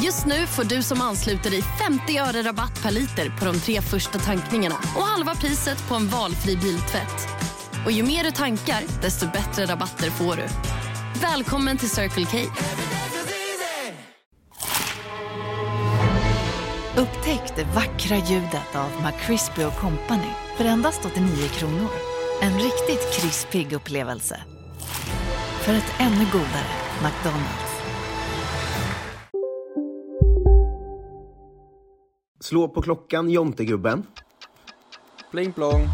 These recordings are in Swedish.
Just nu får du som ansluter dig 50 öre rabatt per liter på de tre första tankningarna och halva priset på en valfri biltvätt. Och ju mer du tankar, desto bättre rabatter får du. Välkommen till Circle K. Upptäck det vackra ljudet av McCrispy Company för endast 89 kronor. En riktigt krispig upplevelse. För ett ännu godare McDonalds. Slå på klockan, Jontegubben. Pling plong.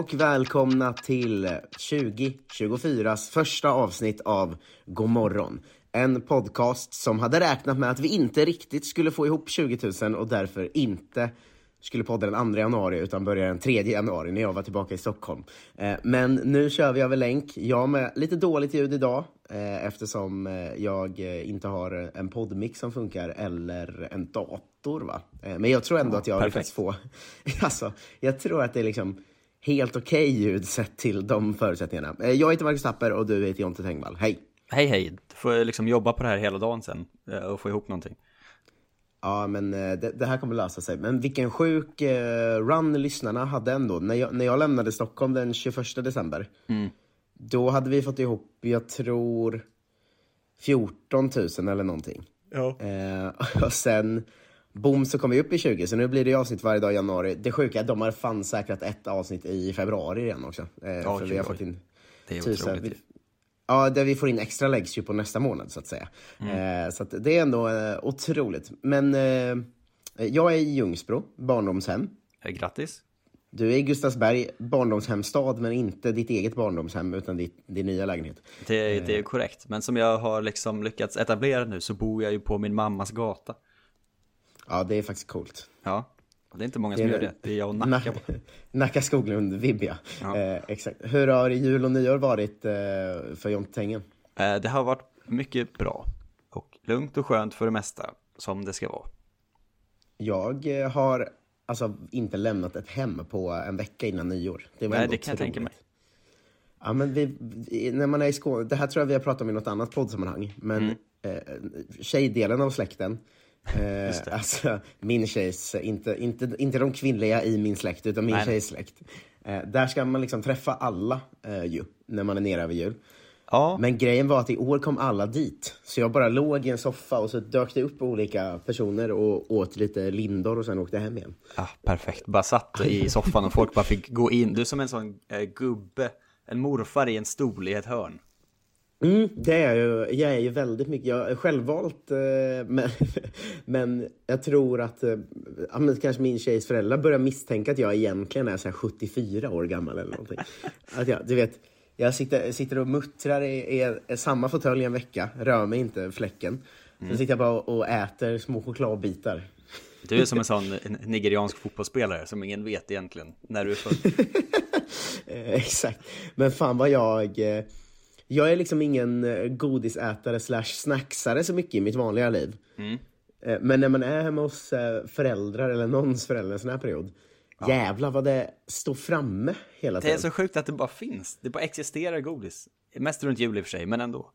Och välkomna till 2024s första avsnitt av God morgon. En podcast som hade räknat med att vi inte riktigt skulle få ihop 20 000 och därför inte skulle podda den 2 januari utan börja den 3 januari när jag var tillbaka i Stockholm. Eh, Men nu kör vi över länk. Jag med lite dåligt ljud idag eh, eftersom eh, jag inte har en poddmix som funkar eller en dator. Va? Men jag tror ändå att jag perfekt. lyckats få... Alltså, jag tror att det är liksom helt okej ljud sett till de förutsättningarna. Eh, Jag heter Marcus Tapper och du heter Jonte Tengvall. Hej! Hej hej, du får liksom jobba på det här hela dagen sen eh, och få ihop någonting. Ja, men eh, det, det här kommer lösa sig. Men vilken sjuk run lyssnarna hade ändå. När jag, när jag lämnade Stockholm den 21 december, då hade vi fått ihop, jag tror, 14 000 eller någonting. Ja. Eh, och sen, boom, så kom vi upp i 20, så nu blir det avsnitt varje dag i januari. Det sjuka är att de har fan säkrat ett avsnitt i februari redan också. Eh, för vi har fått in Det är tusen- otroligt. vi- Ja, där vi får in extra läggs ju på nästa månad så att säga. Mm. Eh, så att det är ändå eh, otroligt. Men eh, jag är i Ljungsbro, barndomshem. Eh, Grattis. Du är i Gustavsberg, barndomshemstad, men inte ditt eget barndomshem utan ditt, din nya lägenhet. Det, det är korrekt, men som jag har liksom lyckats etablera nu så bor jag ju på min mammas gata. Ja, det är faktiskt coolt. Ja, det är inte många som gör det. Det är jag och Nacka. Nacka Skoglund, Vibia. Ja. Eh, exakt. Hur har jul och nyår varit eh, för Jonte Tengen? Eh, Det har varit mycket bra och lugnt och skönt för det mesta, som det ska vara. Jag eh, har alltså inte lämnat ett hem på en vecka innan nyår. Det var Nej, det kan jag tänka mig. Ja, men vi, vi- när man är i Skåne, det här tror jag vi har pratat om i något annat poddsammanhang, men Mm. eh, tjejdelen av släkten, eh, alltså min tjejs, inte, inte, inte de kvinnliga i min släkt, utan min Nej, tjejs släkt. Eh, där ska man liksom träffa alla eh, ju, när man är nere över jul. Ja, Men grejen var att i år kom alla dit. Så jag bara låg i en soffa och så dök det upp olika personer och åt lite lindor och sen åkte hem igen. ah, perfekt. Bara satt i soffan och folk bara fick gå in. Du är som en sån eh, gubbe, en morfar i en stol i ett hörn. Mm, det är jag ju. Jag är ju väldigt mycket, jag är självvalt, eh, men, men jag tror att eh, ja, kanske min tjejs föräldrar börjar misstänka att jag egentligen är så här 74 år gammal eller någonting. Att jag, du vet, jag sitter, sitter och muttrar i, i, i samma fåtölj en vecka, rör mig inte fläcken. Sen sitter jag bara och, äter små chokladbitar. Du är som en sån nigeriansk fotbollsspelare som ingen vet egentligen när du är född. Eh, exakt. Men fan vad jag... Jag är liksom ingen eh, godisätare slash snacksare så mycket i mitt vanliga liv. Eh, men när man är hemma hos eh, föräldrar eller någons föräldrar en sån här period. Jävlar vad det står framme hela Det är tiden. så sjukt att det bara finns. Det bara existerar godis. Mest runt jul i och för sig, men ändå.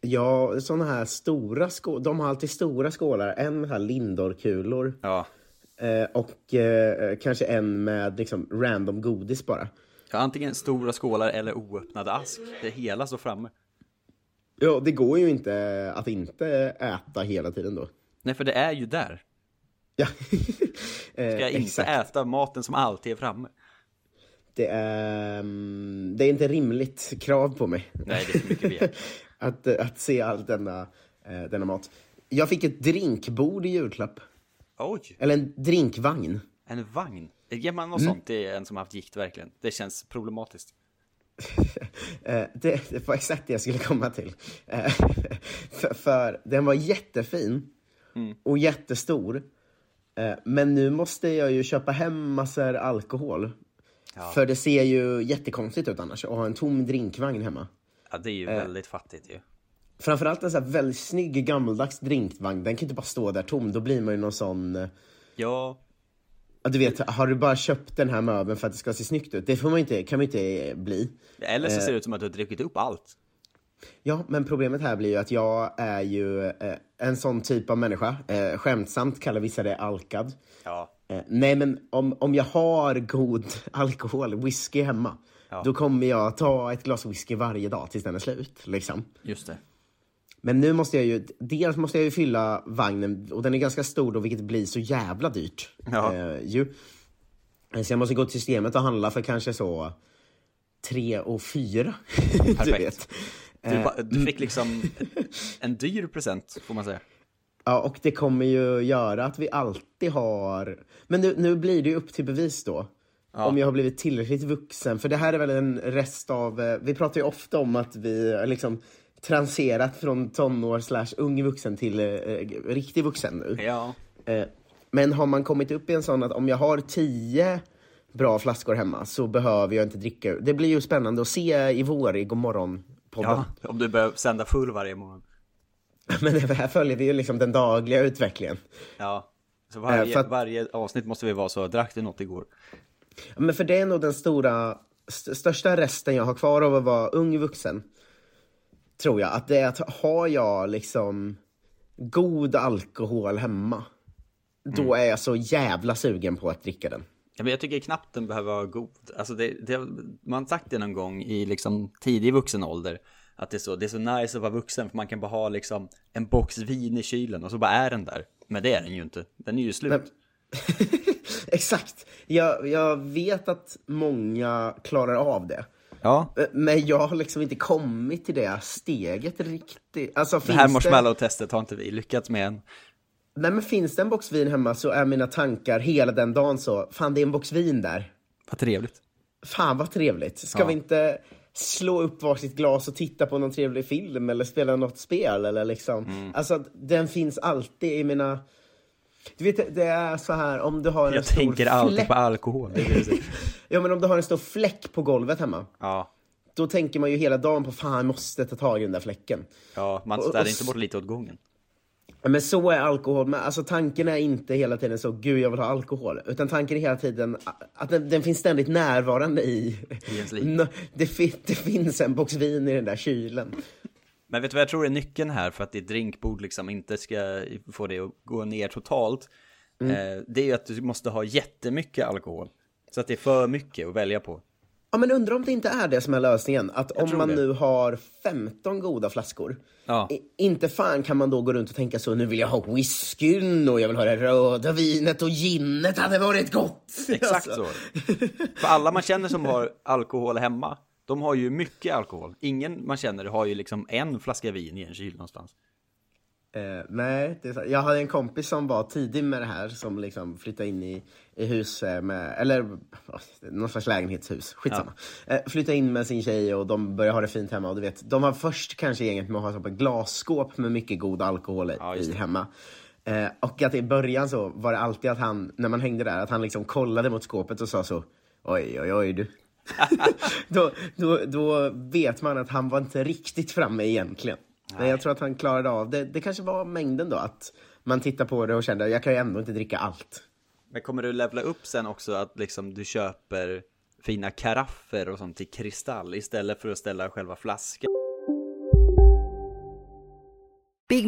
Ja, såna här stora skålar. De har alltid stora skålar. En med här Lindorkulor. Ja. Och kanske en med liksom random godis bara. Ja, antingen stora skålar eller oöppnade ask. Det hela står framme. Ja, det går ju inte att inte äta hela tiden då. Nej, för det är ju där. Ja. Ska eh, jag inte exakt. äta maten som alltid är framme? Det är, mm, det är inte rimligt krav på mig. Nej, det är för mycket begärt. att, eh, att se all denna, eh, denna mat. Jag fick ett drinkbord i julklapp. Oj, Eller en drinkvagn. en vagn. Ger man något Mm. sånt till en som haft gikt verkligen? Det känns problematiskt. Eh, det, det var exakt det jag skulle komma till. Eh, för, för den var jättefin och jättestor. Eh, men nu måste jag ju köpa hem massor alkohol. För det ser ju jättekonstigt ut annars att ha en tom drinkvagn hemma. Ja, det är ju Eh. väldigt fattigt ju. Framförallt en sån här väldigt snygg gammaldags drinkvagn. Den kan inte bara stå där tom. Då blir man ju någon sån... eh, Ja, Ja, du vet, har du bara köpt den här möbeln för att det ska se snyggt ut? Det får man inte, kan man inte eh, bli. eller så Eh. ser det ut som att du har druckit upp allt. Ja, men problemet här blir ju att jag är ju eh, en sån typ av människa. Eh, skämtsamt kallar vissa det alkad. Ja, Eh, nej, men om, om jag har god alkohol, whisky hemma, Ja. då kommer jag ta ett glas whisky varje dag tills den är slut. Liksom. just det. Men nu måste jag ju, dels måste jag ju fylla vagnen, och den är ganska stor då, vilket blir så jävla dyrt. Ja. Eh, ju. Eh, Så jag måste gå till systemet och handla för kanske så tre och fyra. du Perfekt. vet. Du, Eh, ba- du fick liksom en dyr present, får man säga. Ja, och det kommer ju göra att vi alltid har... Men nu, nu blir det ju upp till bevis då. Om jag har blivit tillräckligt vuxen. För det här är väl en rest av... eh, Vi pratar ju ofta om att vi liksom transerat från tonår slash ung vuxen till eh, eh, riktig vuxen nu. Ja, Eh, men har man kommit upp i en sån att om jag har tio bra flaskor hemma så behöver jag inte dricka. Det blir ju spännande att se i vår i Godmorgon-podden. ja. om du börjar sända full varje morgon. Men det här följer vi ju liksom den dagliga utvecklingen. Ja, så varje, Eh, att- varje avsnitt måste vi vara så, drack du något igår? Men för det är nog den stora, st största resten jag har kvar av att vara ung vuxen. Tror jag. Att det är att har jag liksom god alkohol hemma. Då är jag så jävla sugen på att dricka den. Ja, men jag tycker knappt den behöver vara god. Alltså det, det, man har sagt det någon gång i liksom tidig vuxen ålder. Att det är, så, det är så nice att vara vuxen för man kan bara ha liksom en box vin i kylen och så bara är den där. Men det är den ju inte. Den är ju slut. Nej. Exakt. Jag, jag vet att många klarar av det. Ja. Eh, Men jag har liksom inte kommit till det steget riktigt. Alltså, Det här marshmallow-testet har inte vi lyckats med än. Nej men finns det en box vin hemma så är mina tankar hela den dagen så, fan det är en box vin där. Vad trevligt. Fan vad trevligt. Ska Ja. vi inte slå upp varsitt glas och titta på någon trevlig film eller spela något spel eller liksom. Mm. Alltså den finns alltid i mina... Du vet det är så här om du har en Jag stor tänker alltid fläck. på alkohol. Ja men om du har en stor fläck på golvet hemma. ja. Då tänker man ju hela dagen på fan jag måste ta tag i den där fläcken. ja, man städar och inte bort lite åt gången. Ja, Men så är alkohol, men alltså tanken är inte hela tiden så, gud jag vill ha alkohol. Utan tanken är hela tiden att den, den finns ständigt närvarande i... I ens liv. Det, det finns en box vin i den där kylen. Men vet du vad jag tror är nyckeln här för att ditt drinkbord liksom inte ska få det att gå ner totalt? Mm. Eh, det är ju att du måste ha jättemycket alkohol. Så att det är för mycket att välja på. Ja men undrar om det inte är det som är lösningen. Att om tror man det. nu har 15 goda flaskor. Ja. Inte fan kan man då gå runt och tänka så, nu vill jag ha whiskyn och jag vill ha det röda vinet och ginet hade varit gott. Exakt Alltså. så. För alla man känner som har alkohol hemma, de har ju mycket alkohol. Ingen man känner har ju liksom en flaska vin i en kyl någonstans. Eh, nej, det är så. jag hade en kompis som var tidig med det här som liksom flyttade in i, i hus eh, med, eller oh, någon slags lägenhetshus, skitsamma. Eh, flyttade in med sin tjej och de började ha det fint hemma och du vet, de var först kanske gänget med att ha ett glasskåp med mycket god alkohol i, Ja, i hemma. Eh, och att i början så var det alltid att han, när man hängde där, att han liksom kollade mot skåpet och sa så Oj, oj, oj du. då, då, då vet man att han var inte riktigt framme egentligen. Men jag tror att han klarade av det. Det kanske var mängden då, att man tittar på det och kände jag kan ju ändå inte dricka allt. Men kommer du levla upp sen också att liksom du köper fina karaffer och sånt till kristall istället för att ställa själva flaskan?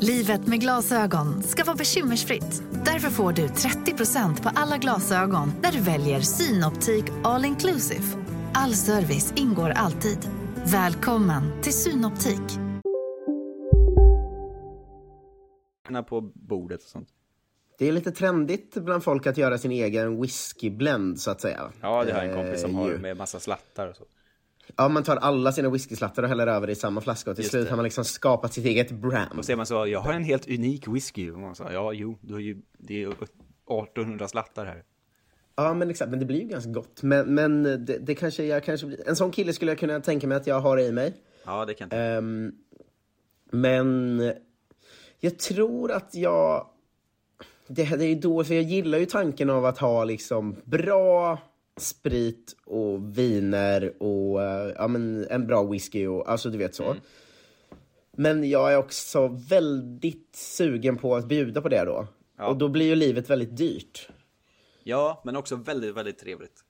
Livet med glasögon ska vara bekymmersfritt. Därför får du 30% på alla glasögon när du väljer Synoptik All Inclusive. All service ingår alltid. Välkommen till Synoptik. på bordet och sånt. Det är lite trendigt bland folk att göra sin egen whiskyblend så att säga. Ja, det har en kompis som Eh, har med massa slattar och så. Ja, man tar alla sina whiskyslattar och häller över det i samma flaska och till Just slut det. har man liksom skapat sitt eget brand. Och säger man så, jag har en helt unik whisky. Och man sa, ja, jo, du har ju, det är ju 1800 slattar här. Ja, men exakt. Men det blir ju ganska gott. Men, men det, det kanske, jag kanske blir... En sån kille skulle jag kunna tänka mig att jag har i mig. Ja, det kan inte. Ehm, men jag tror att jag... Det, det är ju då, för jag gillar ju tanken av att ha liksom bra sprit och viner och eh, ja, men en bra whisky och alltså du vet så. Men jag är också väldigt sugen på att bjuda på det då. Och då blir ju livet väldigt dyrt. Ja, men också väldigt, väldigt trevligt.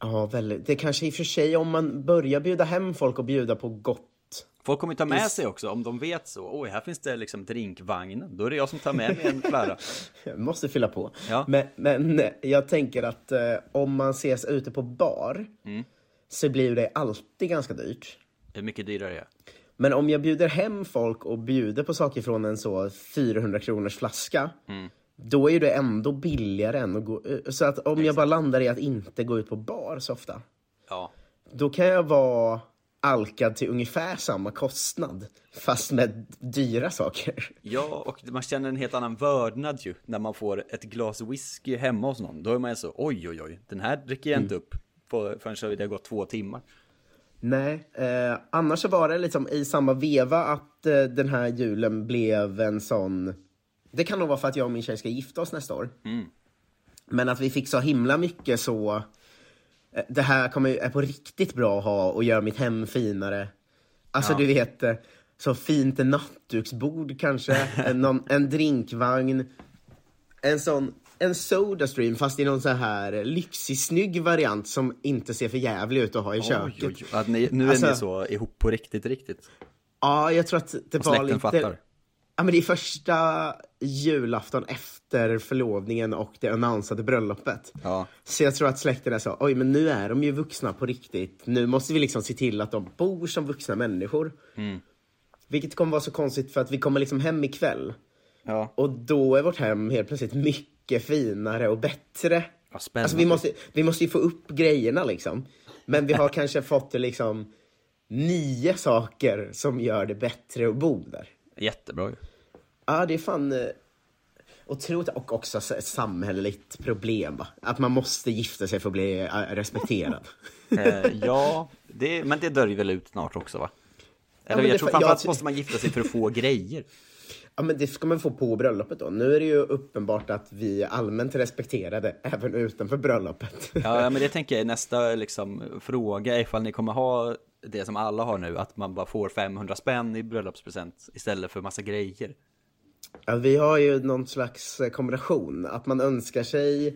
Ja, väldigt. Det kanske i och för sig om man börjar bjuda hem folk och bjuda på gott. Folk kommer ju ta med Just- sig också, om de vet så. Oj, här finns det liksom drinkvagnen. Då är det jag som tar med mig en flära. Jag måste fylla på. Ja. Men, men jag tänker att eh, om man ses ute på bar Mm. så blir det alltid ganska dyrt. Hur mycket dyrare är det? Men om jag bjuder hem folk och bjuder på saker från en så 400 kronors flaska Mm. då är det ändå billigare än att gå Så att om jag bara landar i att inte gå ut på bar så ofta Ja. då kan jag vara alkad till ungefär samma kostnad fast med dyra saker. Ja, och man känner en helt annan vördnad ju när man får ett glas whisky hemma hos någon. Då är man ju så, oj oj oj, den här dricker jag inte upp på, förrän det har gått två timmar. Nej, eh, annars så var det liksom i samma veva att eh, den här julen blev en sån... Det kan nog vara för att jag och min tjej ska gifta oss nästa år. Mm. Men att vi fick så himla mycket så... eh, Det här kommer är på riktigt bra att ha och gör mitt hem finare. Alltså Ja. du vet, eh, så fint nattduksbord kanske, en, någon, en drinkvagn, en sån en Sodastream fast i någon så här lyxig snygg variant som inte ser för jävlig ut att ha i köket. Oj, oj, oj. Att ni, nu är Alltså- ni så ihop på riktigt, riktigt. Ja, jag tror att det Och var lite... fattar. Ja, men det är första julafton efter förlovningen och det annonsade bröllopet. Ja. Så jag tror att släkten är så, oj men nu är de ju vuxna på riktigt. Nu måste vi liksom se till att de bor som vuxna människor. Mm. Vilket kommer vara så konstigt för att vi kommer liksom hem ikväll. Ja. Och då är vårt hem helt plötsligt mycket finare och bättre. Vad spännande. Alltså vi måste, vi måste ju få upp grejerna liksom. Men vi har kanske fått liksom nio saker som gör det bättre att bo där. Jättebra ju. Ja, det är fan eh, otroligt. Och också så- ett samhälleligt problem va? Att man måste gifta sig för att bli eh, respekterad. Eh, ja, det, men det dör väl ut snart också va? Eller men jag tror framförallt jag- måste man gifta sig för att få grejer. Ja, men det ska man få på bröllopet då. Nu är det ju uppenbart att vi är allmänt respekterade även utanför bröllopet. Ja, men det tänker jag är nästa liksom, fråga ifall ni kommer ha det som alla har nu, att man bara får 500 spänn i bröllopspresent istället för massa grejer. Ja, vi har ju någon slags eh, kombination. Att man önskar sig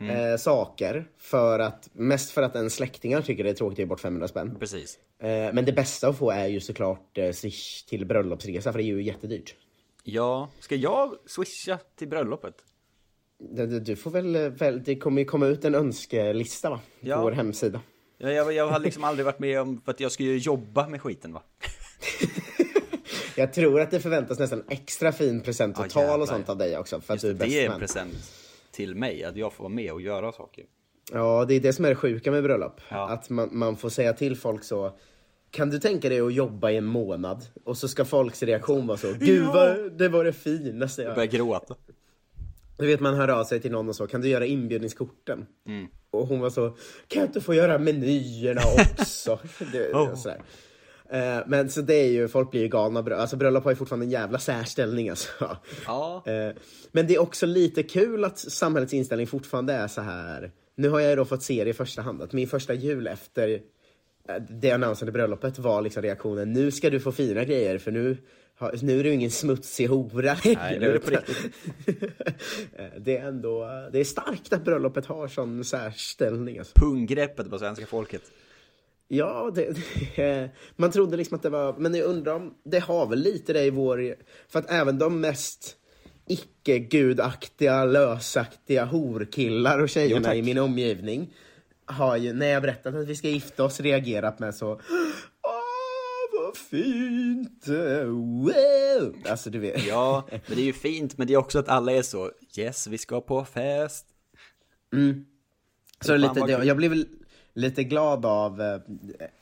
eh, saker för att, mest för att en släktingar tycker det är tråkigt att ge bort 500 spänn. Precis. Eh, men det bästa att få är ju såklart eh, swish till bröllopsresa för det är ju jättedyrt. Ja, ska jag swisha till bröllopet? Du, du- du får väl, eh, väl, det kommer ju komma ut en önskelista va? På Ja. vår hemsida. Jag, jag, jag har liksom aldrig varit med om, för att jag ska ju jobba med skiten va? Jag tror att det förväntas nästan extra fin present total jävlar. och sånt av dig också. För att du är bäst Det är en present till mig, att jag får vara med och göra saker. Ja, det är det som är det sjuka med bröllop. Ja. Att man, man får säga till folk så. Kan du tänka dig att jobba i en månad? Och så ska folks reaktion vara så. Gud vad, det var det finaste Jag jag börjar gråta. Du vet man hör av sig till någon och så. Kan du göra inbjudningskorten? Mm. Och hon var så. Kan jag inte få göra menyerna också? det, Oh. sådär. Eh, men så det är ju, folk blir ju galna. Alltså bröllop har ju fortfarande en jävla särställning alltså. Ja. Eh, Men det är också lite kul att samhällets inställning fortfarande är så här. Nu har jag ju då fått se det i första hand, att min första jul efter det annonsade bröllopet var liksom reaktionen, nu ska du få fina grejer för nu, nu är du ingen smutsig hora Nej, det är det på riktigt. Eh, det är ändå, det är starkt att bröllopet har sån särställning alltså. Punggreppet på svenska folket. Ja, det, det, man trodde liksom att det var, men jag undrar om det har väl lite det i vår, för att även de mest icke-gudaktiga, lösaktiga horkillar och Jo, tjejerna tack. i min omgivning har ju, när jag berättat att vi ska gifta oss, reagerat med så vad fint! Wow! Alltså, du vet. Ja, men det är ju fint, men det är också att alla är så, yes, vi ska på fest. Så Fan, lite, kul. jag blev lite glad av eh,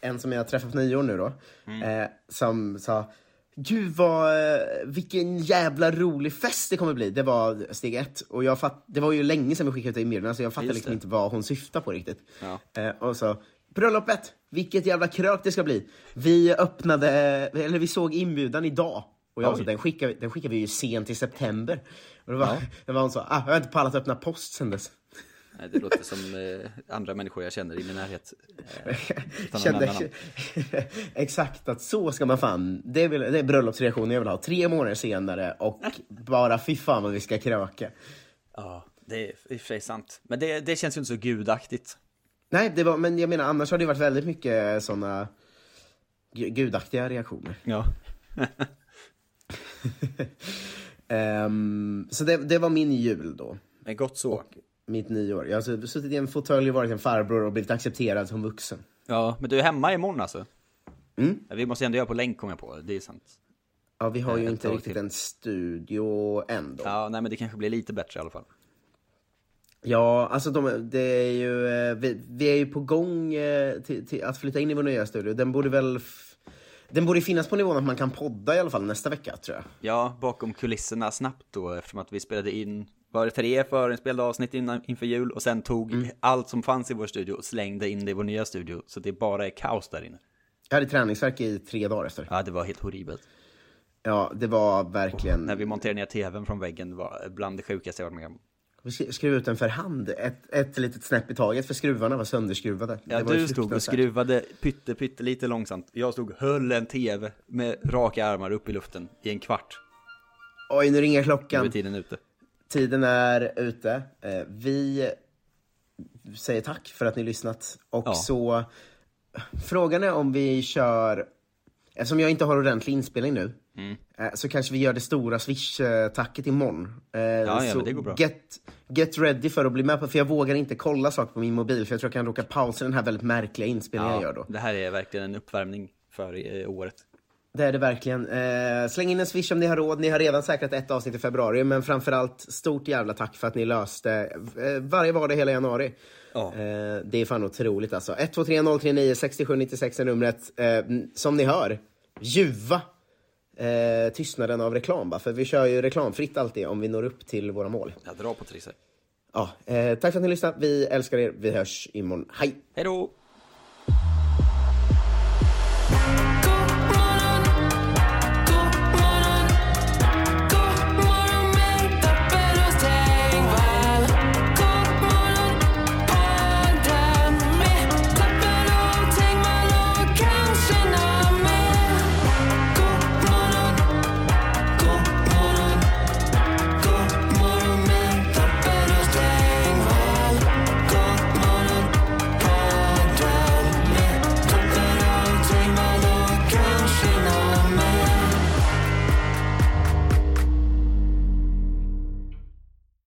en som jag träffade på nyår nu då. Mm. Eh, som sa, gud vad, eh, vilken jävla rolig fest det kommer bli. Det var steg ett. Och jag fatt, det var ju länge sedan vi skickade ut inbjudan så jag fattade liksom det. inte vad hon syftar på riktigt. Ja. Eh, och så, bröllopet, vilket jävla krök det ska bli. Vi öppnade, eller vi såg inbjudan idag. Och jag Oj. sa, den skickar, vi- den skickar vi ju sent i september. Och då var, då var hon så, ah, jag har inte pallat öppna post sen dess. Nej, det låter som eh, andra människor jag känner i min närhet. Eh, exakt att så ska man fan, det är, väl, det är bröllopsreaktionen jag vill ha. Tre månader senare och bara fy fan vad vi ska kröka. Ja, det är i och för sig sant. Men det, det känns ju inte så gudaktigt. Nej, det var, men jag menar annars har det varit väldigt mycket såna gu- gudaktiga reaktioner. Ja. Ehm, så det, det var min jul då. Men gott så. Mitt nyår. Jag har suttit- i en fåtölj och varit en farbror och blivit accepterad som vuxen. Ja, men du är hemma imorgon alltså? Mm. Ja, vi måste ändå göra på länk kommer jag på, det är sant. Ja, vi har ju Ett inte riktigt till. en studio än då. Ja, nej men det kanske blir lite bättre i alla fall. Ja, alltså de, det är ju, eh, vi, vi är ju på gång eh, till, till att flytta in i vår nya studio. Den borde väl, den borde finnas på nivån att man kan podda i alla fall nästa vecka tror jag. Ja, bakom kulisserna snabbt då eftersom att vi spelade in, var det tre förinspelade avsnitt innan, inför jul och sen tog Mm. allt som fanns i vår studio och slängde in det i vår nya studio. Så det bara är kaos där inne. Jag hade träningsverk i tre dagar efter. Ja, det var helt horribelt. Ja, det var verkligen... När vi monterade ner tvn från väggen, det var bland det sjukaste jag varit med om. Vi sk- skrev ut den för hand, ett, ett litet snäpp i taget för skruvarna var sönderskruvade. Ja, det var du stod och skruvade pytte, pytte lite långsamt. Jag stod och höll en tv med raka armar upp i luften i en kvart. Oj, nu ringer Nu klockan. är tiden ute. Tiden är ute. Eh, vi säger tack för att ni lyssnat. Och Ja. så, frågan är om vi kör, eftersom jag inte har ordentlig inspelning nu, Mm. eh, så kanske vi gör det stora swish-tacket imorgon. Eh, ja, så men det går bra. Get, get ready för att bli med på, för jag vågar inte kolla saker på min mobil, för jag tror jag kan råka pausa den här väldigt märkliga inspelningen jag gör då. det här är verkligen en uppvärmning för året. Det är det verkligen. Eh, släng in en swish om ni har råd. Ni har redan säkrat ett avsnitt i februari, men framförallt stort jävla tack för att ni löste eh, varje vardag hela januari. Ja. Eh, det är fan otroligt alltså. 123 039 67 96 är numret. Eh, som ni hör, ljuva eh, tystnaden av reklam. va? För vi kör ju reklamfritt alltid om vi når upp till våra mål. Jag drar på trissor. Ja, tack för att ni lyssnade. Vi älskar er. Vi hörs imorgon. Hej! Hej då!